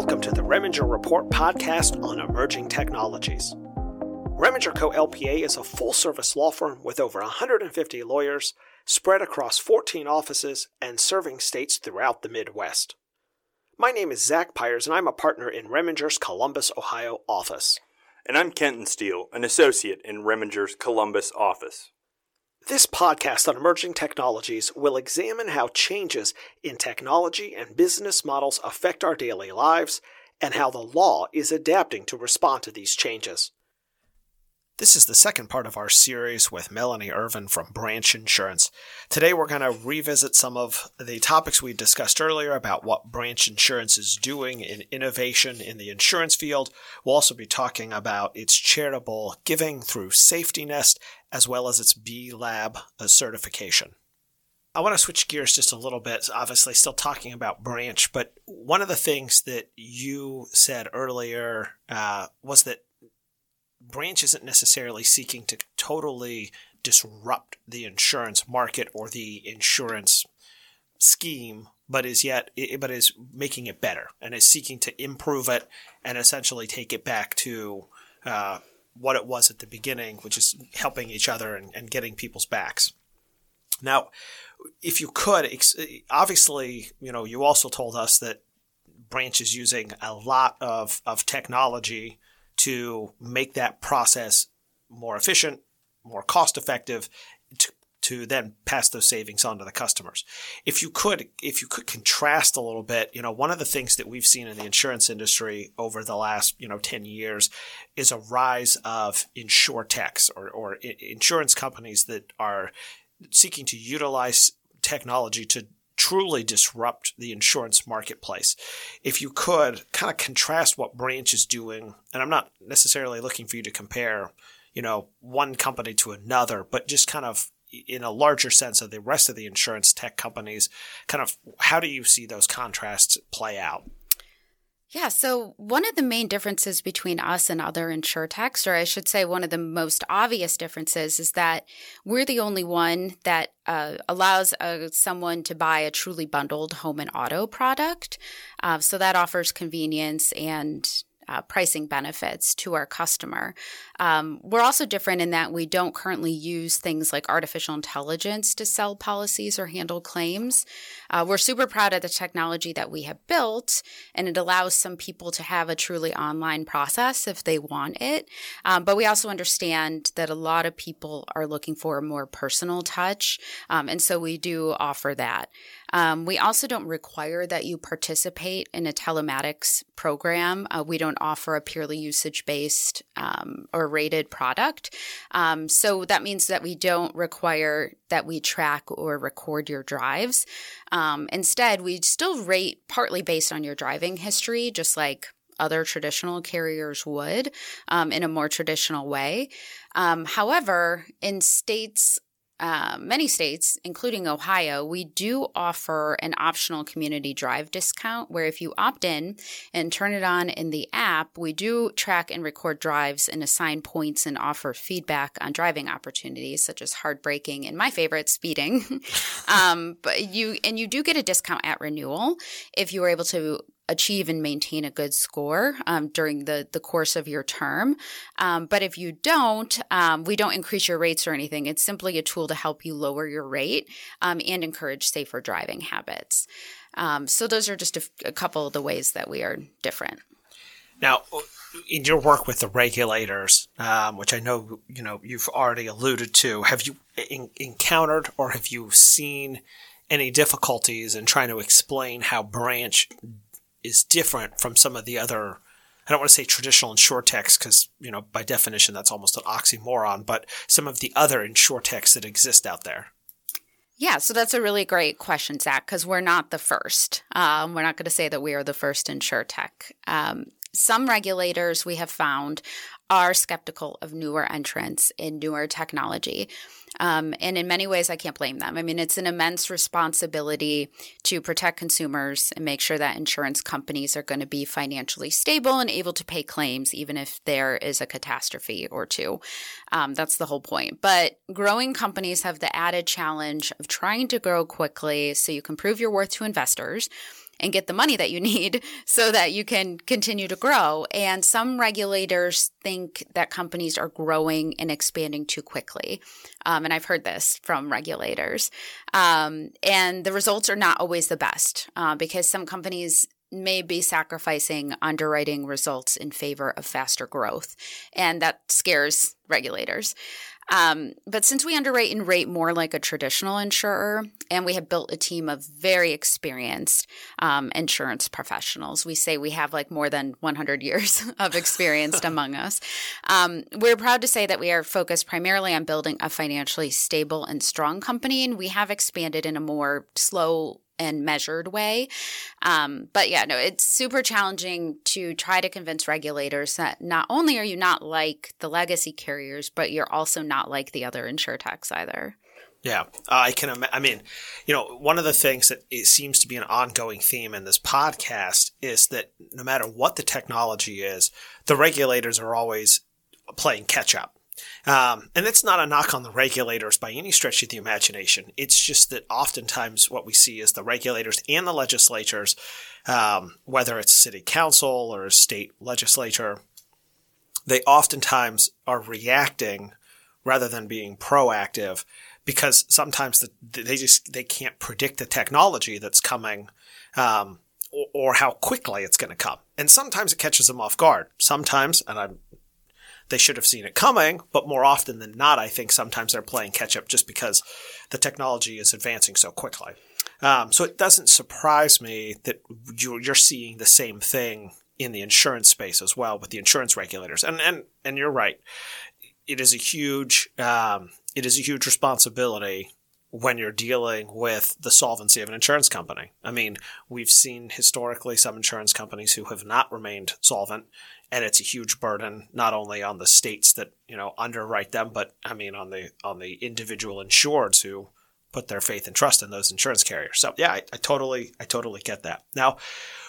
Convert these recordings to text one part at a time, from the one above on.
Welcome to the Reminger Report podcast on emerging technologies. Reminger Co. LPA is a full service law firm with over 150 lawyers spread across 14 offices and serving states throughout the Midwest. My name is Zach Pyers, and I'm a partner in Reminger's Columbus, Ohio office. And I'm Kenton Steele, an associate in Reminger's Columbus office. This podcast on emerging technologies will examine how changes in technology and business models affect our daily lives and how the law is adapting to respond to these changes. This is the second part of our series with Melanie Irvin from Branch Insurance. Today we're going to revisit some of the topics we discussed earlier about what Branch Insurance is doing in innovation in the insurance field. We'll also be talking about its charitable giving through Safety Nest as well as its B Lab certification. I want to switch gears just a little bit. Obviously, still talking about Branch, but one of the things that you said earlier uh, was that Branch isn't necessarily seeking to totally disrupt the insurance market or the insurance scheme, but is yet but is making it better and is seeking to improve it and essentially take it back to uh, what it was at the beginning, which is helping each other and, and getting people's backs. Now, if you could, obviously, you know, you also told us that Branch is using a lot of, of technology to make that process more efficient, more cost effective, to, to then pass those savings on to the customers. If you could, if you could contrast a little bit, you know, one of the things that we've seen in the insurance industry over the last, you know, 10 years is a rise of insurtechs or, or insurance companies that are seeking to utilize technology to truly disrupt the insurance marketplace. If you could kind of contrast what Branch is doing, and I'm not necessarily looking for you to compare, you know, one company to another, but just kind of in a larger sense of the rest of the insurance tech companies, kind of how do you see those contrasts play out? Yeah, so one of the main differences between us and other insurtechs, or I should say one of the most obvious differences, is that we're the only one that uh, allows uh, someone to buy a truly bundled home and auto product. Uh, so that offers convenience and uh, pricing benefits to our customer. Um, we're also different in that we don't currently use things like artificial intelligence to sell policies or handle claims. Uh, we're super proud of the technology that we have built, and it allows some people to have a truly online process if they want it. Um, but we also understand that a lot of people are looking for a more personal touch, um, and so we do offer that. Um, we also don't require that you participate in a telematics program. Uh, we don't offer a purely usage based um, or rated product. Um, so that means that we don't require that we track or record your drives. Um, instead, we still rate partly based on your driving history, just like other traditional carriers would um, in a more traditional way. Um, however, in states uh, many states, including Ohio, we do offer an optional community drive discount where if you opt in and turn it on in the app, we do track and record drives and assign points and offer feedback on driving opportunities such as hard braking and my favorite, speeding. um, but you and you do get a discount at renewal if you are able to achieve and maintain a good score um, during the, the course of your term. Um, but if you don't, um, we don't increase your rates or anything. It's simply a tool to help you lower your rate um, and encourage safer driving habits. Um, so those are just a, a couple of the ways that we are different. Now, in your work with the regulators, um, which I know you know you've already alluded to, have you in- encountered or have you seen any difficulties in trying to explain how branch is different from some of the other I don't want to say traditional insurtechs because, you know, by definition, that's almost an oxymoron, but some of the other insurtechs that exist out there. Yeah, so that's a really great question, Zach, because we're not the first. Um, we're not going to say that we are the first insurtech. Um, some regulators we have found are skeptical of newer entrants in newer technology. Um, and in many ways, I can't blame them. I mean, it's an immense responsibility to protect consumers and make sure that insurance companies are going to be financially stable and able to pay claims, even if there is a catastrophe or two. Um, that's the whole point. But growing companies have the added challenge of trying to grow quickly so you can prove your worth to investors and get the money that you need so that you can continue to grow. And some regulators think that companies are growing and expanding too quickly. Um, and I've heard this from regulators. Um, and the results are not always the best uh, because some companies may be sacrificing underwriting results in favor of faster growth. And that scares regulators. Um, but since we underwrite and rate more like a traditional insurer, and we have built a team of very experienced um, insurance professionals, we say we have like more than 100 years of experience among us. Um, we're proud to say that we are focused primarily on building a financially stable and strong company, and we have expanded in a more slow and measured way. Um, but yeah, no, it's super challenging to try to convince regulators that not only are you not like the legacy carriers, but you're also not like the other insurtechs either. Yeah, I can. I mean, you know, one of the things that it seems to be an ongoing theme in this podcast is that no matter what the technology is, the regulators are always playing catch up. Um, and it's not a knock on the regulators by any stretch of the imagination. It's just that oftentimes what we see is the regulators and the legislatures, um, whether it's city council or state legislature, they oftentimes are reacting rather than being proactive because sometimes the, they just they can't predict the technology that's coming um, or, or, how quickly it's going to come and sometimes it catches them off guard sometimes and i'm they should have seen it coming, but more often than not, I think sometimes they're playing catch up just because the technology is advancing so quickly. Um, so it doesn't surprise me that you're seeing the same thing in the insurance space as well with the insurance regulators. And and and you're right, it is a huge um, it is a huge responsibility when you're dealing with the solvency of an insurance company. I mean, we've seen historically some insurance companies who have not remained solvent and it's a huge burden not only on the states that you know underwrite them, but I mean on the on the individual insureds who put their faith and trust in those insurance carriers. So yeah, I, I totally I totally get that. Now,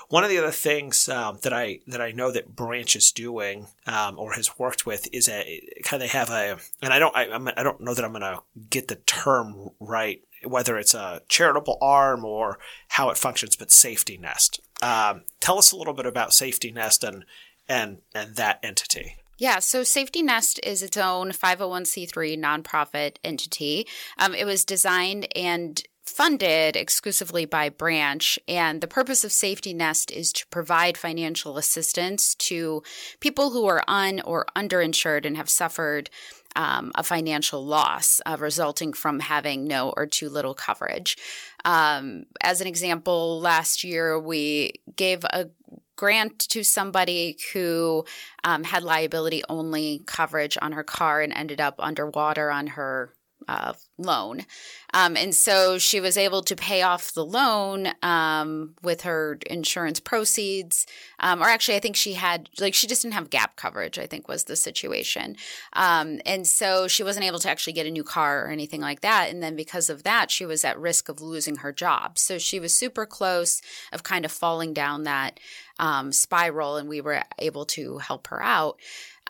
one of the other things um, that I that I know that Branch is doing um, or has worked with is a of they have a and I don't I, I'm, I don't know that I'm going to get the term right whether it's a charitable arm or how it functions, but Safety Nest. Um, tell us a little bit about Safety Nest and and and that entity. Yeah, so Safety Nest is its own 501c3 nonprofit entity. Um, it was designed and funded exclusively by Branch. And the purpose of Safety Nest is to provide financial assistance to people who are un or underinsured and have suffered um, a financial loss uh, resulting from having no or too little coverage. Um, as an example, last year we gave a grant to somebody who um, had liability only coverage on her car and ended up underwater on her uh, loan. Um, and so she was able to pay off the loan um, with her insurance proceeds. Um, or actually, I think she had, like, she just didn't have gap coverage, I think was the situation. Um, and so she wasn't able to actually get a new car or anything like that. And then because of that, she was at risk of losing her job. So she was super close of kind of falling down that um, spiral, and we were able to help her out.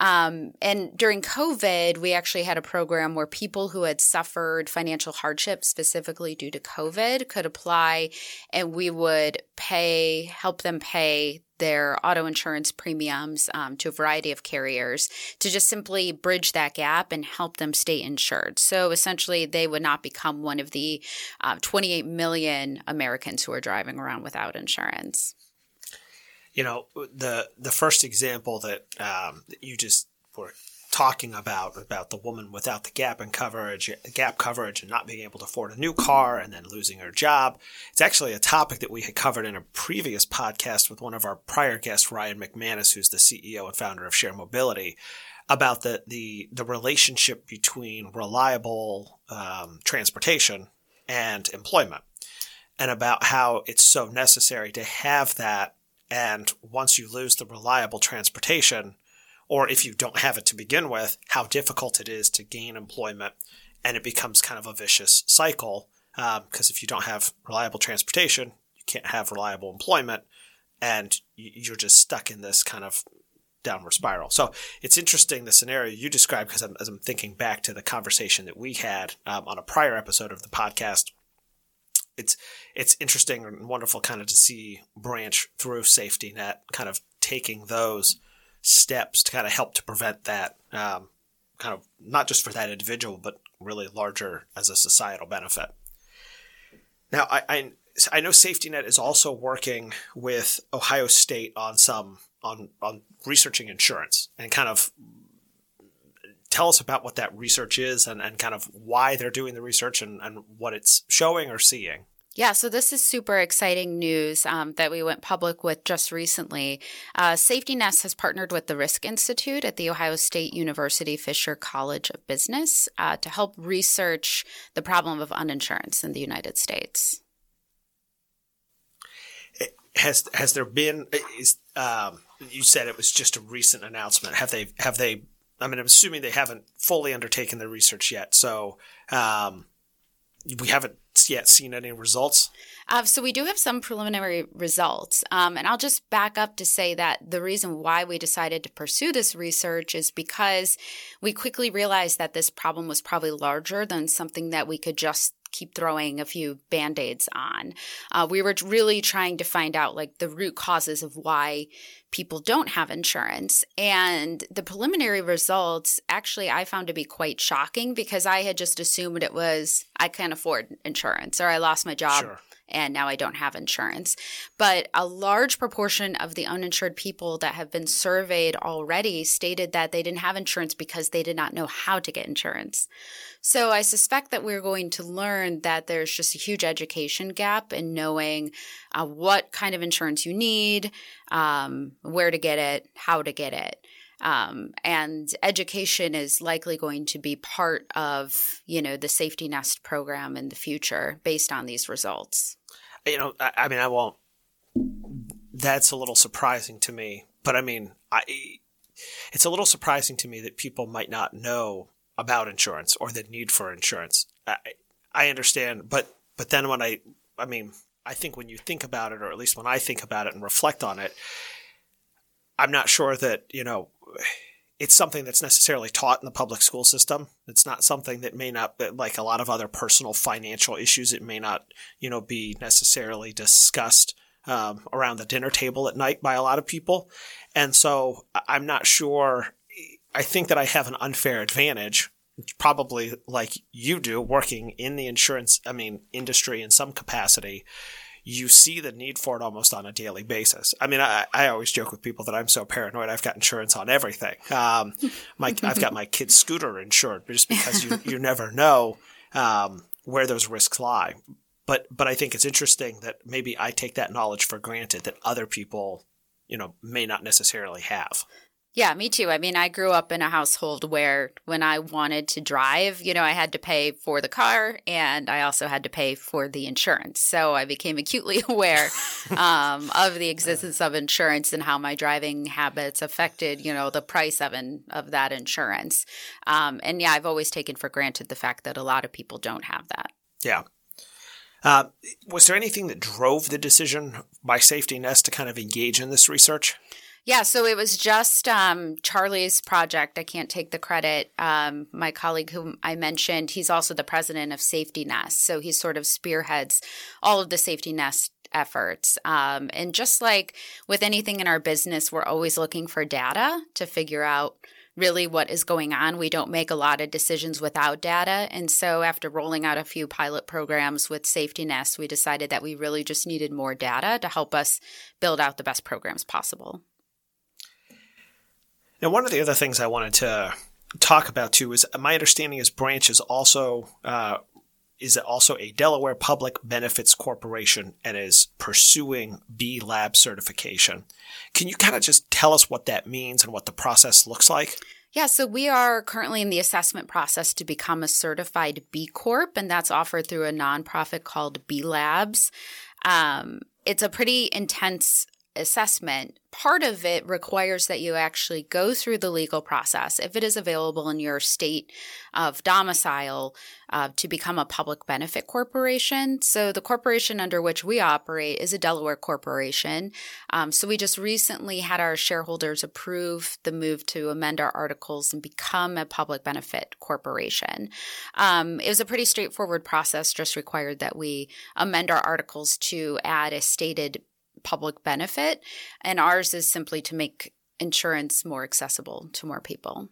Um, and during COVID, we actually had a program where people who had suffered financial hardship specifically due to COVID could apply, and we would pay, help them pay their auto insurance premiums um, to a variety of carriers to just simply bridge that gap and help them stay insured. So essentially, they would not become one of the uh, 28 million Americans who are driving around without insurance you know the the first example that, um, you just were talking about about the woman without the gap in coverage, gap coverage, and not being able to afford a new car, and then losing her job. It's actually a topic that we had covered in a previous podcast with one of our prior guests, Ryan McManus, who's the CEO and founder of Share Mobility, about the the the relationship between reliable um, transportation and employment, and about how it's so necessary to have that and once you lose the reliable transportation, or if you don't have it to begin with, how difficult it is to gain employment. And it becomes kind of a vicious cycle because um, if you don't have reliable transportation, you can't have reliable employment, and you're just stuck in this kind of downward spiral. So it's interesting the scenario you described because as I'm thinking back to the conversation that we had um, on a prior episode of the podcast it's it's interesting and wonderful kind of to see Branch through Safety Nest kind of taking those steps to kind of help to prevent that um, kind of not just for that individual, but really larger as a societal benefit. Now, I, I, I know Safety Nest is also working with Ohio State on some on on researching insurance and kind of tell us about what that research is and, and kind of why they're doing the research and, and what it's showing or seeing. Yeah, so this is super exciting news um, that we went public with just recently. Uh, Safety Nest has partnered with the Risk Institute at The Ohio State University Fisher College of Business uh, to help research the problem of uninsurance in the United States. Has has there been? Is, um, you said it was just a recent announcement. Have they have they? I mean, I'm assuming they haven't fully undertaken the research yet. So um, we haven't yet seen any results? Uh, so we do have some preliminary results. Um, and I'll just back up to say that the reason why we decided to pursue this research is because we quickly realized that this problem was probably larger than something that we could just keep throwing a few band-aids on. Uh, we were really trying to find out like the root causes of why people don't have insurance. And the preliminary results actually i found to be quite shocking because i had just assumed it was i can't afford insurance or i lost my job sure and now I don't have insurance. But a large proportion of the uninsured people that have been surveyed already stated that they didn't have insurance because they did not know how to get insurance. So I suspect that we're going to learn that there's just a huge education gap in knowing uh, what kind of insurance you need, um, where to get it, how to get it. Um, and education is likely going to be part of you know the safety nest program in the future based on these results you know, I, I mean, I won't. That's a little surprising to me, but I mean, I. It's a little surprising to me that people might not know about insurance or the need for insurance. I, I understand, but but then when I, I mean, I think when you think about it, or at least when I think about it and reflect on it, I'm not sure that you know it's something that's necessarily taught in the public school system. It's not something that may not, like a lot of other personal financial issues, it may not, you know, be necessarily discussed um, around the dinner table at night by a lot of people. And so I'm not sure. I think that I have an unfair advantage, probably like you do, working in the insurance, I mean, industry in some capacity you see the need for it almost on a daily basis. I mean, I, I always joke with people that I'm so paranoid. I've got insurance on everything. Um, my, I've got my kid's scooter insured just because you, you never know, um, where those risks lie. But, but I think it's interesting that maybe I take that knowledge for granted that other people, you know, may not necessarily have. Yeah, me too. I mean, I grew up in a household where when I wanted to drive, you know, I had to pay for the car and I also had to pay for the insurance. So I became acutely aware um, of the existence of insurance and how my driving habits affected, you know, the price of, an, of that insurance. Um, and yeah, I've always taken for granted the fact that a lot of people don't have that. Yeah. Uh, was there anything that drove the decision by Safety Nest to kind of engage in this research? Yeah, so it was just um, Charlie's project. I can't take the credit. Um, my colleague, whom I mentioned, he's also the president of Safety Nest. So he sort of spearheads all of the Safety Nest efforts. Um, and just like with anything in our business, we're always looking for data to figure out really what is going on. We don't make a lot of decisions without data. And so after rolling out a few pilot programs with Safety Nest, we decided that we really just needed more data to help us build out the best programs possible. Now, one of the other things I wanted to talk about too is my understanding is Branch is also uh, is also a Delaware Public Benefits Corporation and is pursuing B Lab certification. Can you kind of just tell us what that means and what the process looks like? Yeah, so we are currently in the assessment process to become a certified B Corp, and that's offered through a nonprofit called B Labs. Um, it's a pretty intense assessment, part of it requires that you actually go through the legal process, if it is available in your state of domicile, uh, to become a public benefit corporation. So, the corporation under which we operate is a Delaware corporation. Um, so, we just recently had our shareholders approve the move to amend our articles and become a public benefit corporation. Um, it was a pretty straightforward process, just required that we amend our articles to add a stated public benefit, and ours is simply to make insurance more accessible to more people.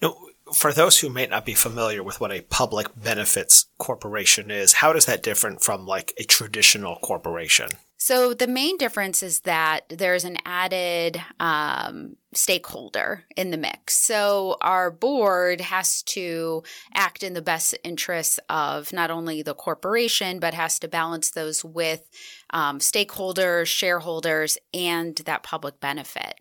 Now, for those who may not be familiar with what a public benefits corporation is, how does that differ from like a traditional corporation? So the main difference is that there's an added um, stakeholder in the mix. So our board has to act in the best interests of not only the corporation, but has to balance those with um, stakeholders, shareholders, and that public benefit.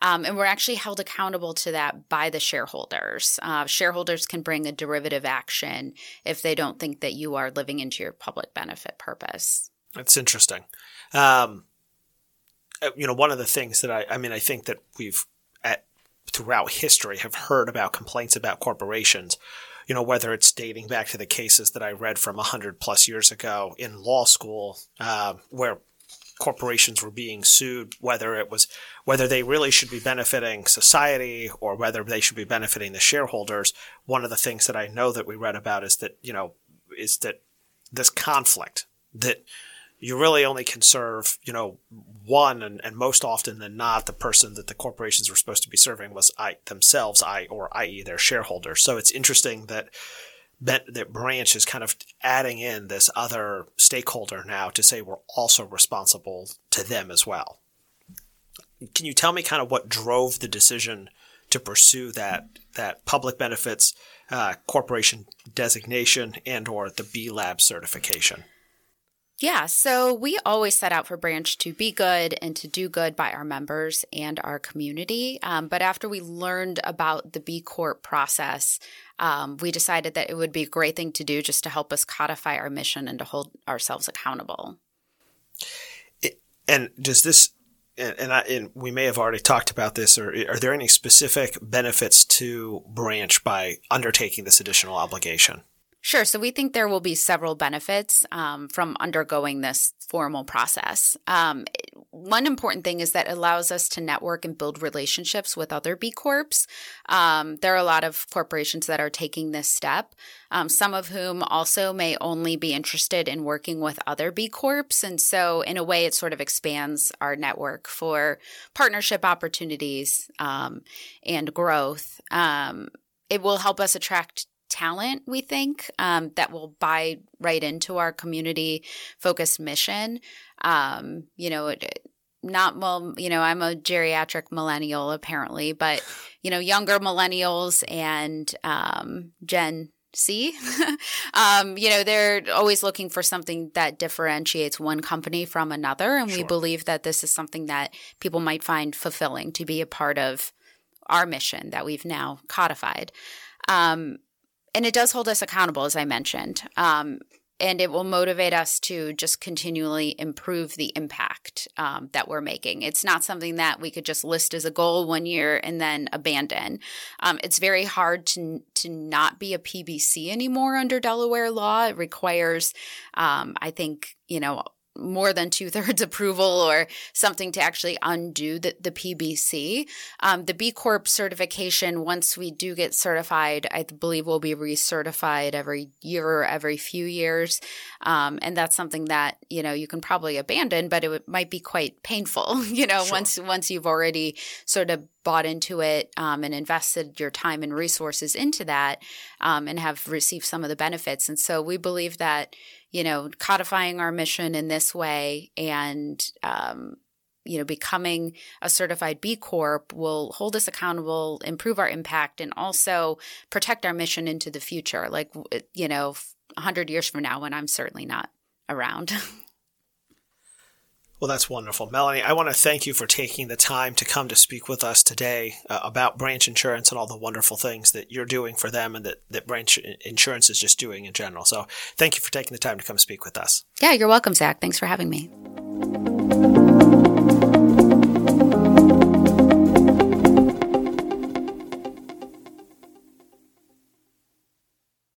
Um, and we're actually held accountable to that by the shareholders. Uh, shareholders can bring a derivative action if they don't think that you are living into your public benefit purpose. That's interesting. Um, uh, you know, one of the things that I, I mean, I think that we've at throughout history have heard about complaints about corporations. You know, whether it's dating back to the cases that I read from hundred plus years ago in law school, uh, where corporations were being sued, whether it was whether they really should be benefiting society or whether they should be benefiting the shareholders. One of the things that I know that we read about is that you know is that this conflict that you really only can serve, you know, one, and, and most often than not, the person that the corporations were supposed to be serving was I themselves, I or i.e. their shareholders. So it's interesting that that branch is kind of adding in this other stakeholder now to say we're also responsible to them as well. Can you tell me kind of what drove the decision to pursue that that public benefits uh, corporation designation and or the B Lab certification? Yeah, so we always set out for Branch to be good and to do good by our members and our community. Um, but after we learned about the B Corp process, um, we decided that it would be a great thing to do just to help us codify our mission and to hold ourselves accountable. It, and does this, and, and, I, and we may have already talked about this, or are there any specific benefits to Branch by undertaking this additional obligation? Sure. So we think there will be several benefits um, from undergoing this formal process. Um, one important thing is that it allows us to network and build relationships with other B Corps. Um, there are a lot of corporations that are taking this step, um, some of whom also may only be interested in working with other B Corps. And so, in a way, it sort of expands our network for partnership opportunities um, and growth. Um, it will help us attract talent, we think, um, that will buy right into our community focused mission. Um, you know, not well, you know, I'm a geriatric millennial apparently, but you know, younger millennials and um, Gen Z, um, you know, they're always looking for something that differentiates one company from another, and sure. we believe that this is something that people might find fulfilling to be a part of our mission that we've now codified. Um, and it does hold us accountable, as I mentioned. Um, and it will motivate us to just continually improve the impact um, that we're making. It's not something that we could just list as a goal one year and then abandon. Um, it's very hard to to not be a PBC anymore under Delaware law. It requires, um, I think, you know, more than two thirds approval or something to actually undo the, the PBC. Um, the B Corp certification, once we do get certified, I believe will be recertified every year or every few years. Um, and that's something that, you know, you can probably abandon, but it might be quite painful, you know, sure. once, once you've already sort of bought into it um, and invested your time and resources into that um, and have received some of the benefits. And so we believe that, you know, codifying our mission in this way and, um, you know, becoming a certified B Corp will hold us accountable, improve our impact, and also protect our mission into the future. Like, you know, 100 years from now when I'm certainly not around. Well, that's wonderful. Melanie, I want to thank you for taking the time to come to speak with us today uh, about Branch Insurance and all the wonderful things that you're doing for them and that, that Branch Insurance is just doing in general. So thank you for taking the time to come speak with us. Yeah, you're welcome, Zach. Thanks for having me.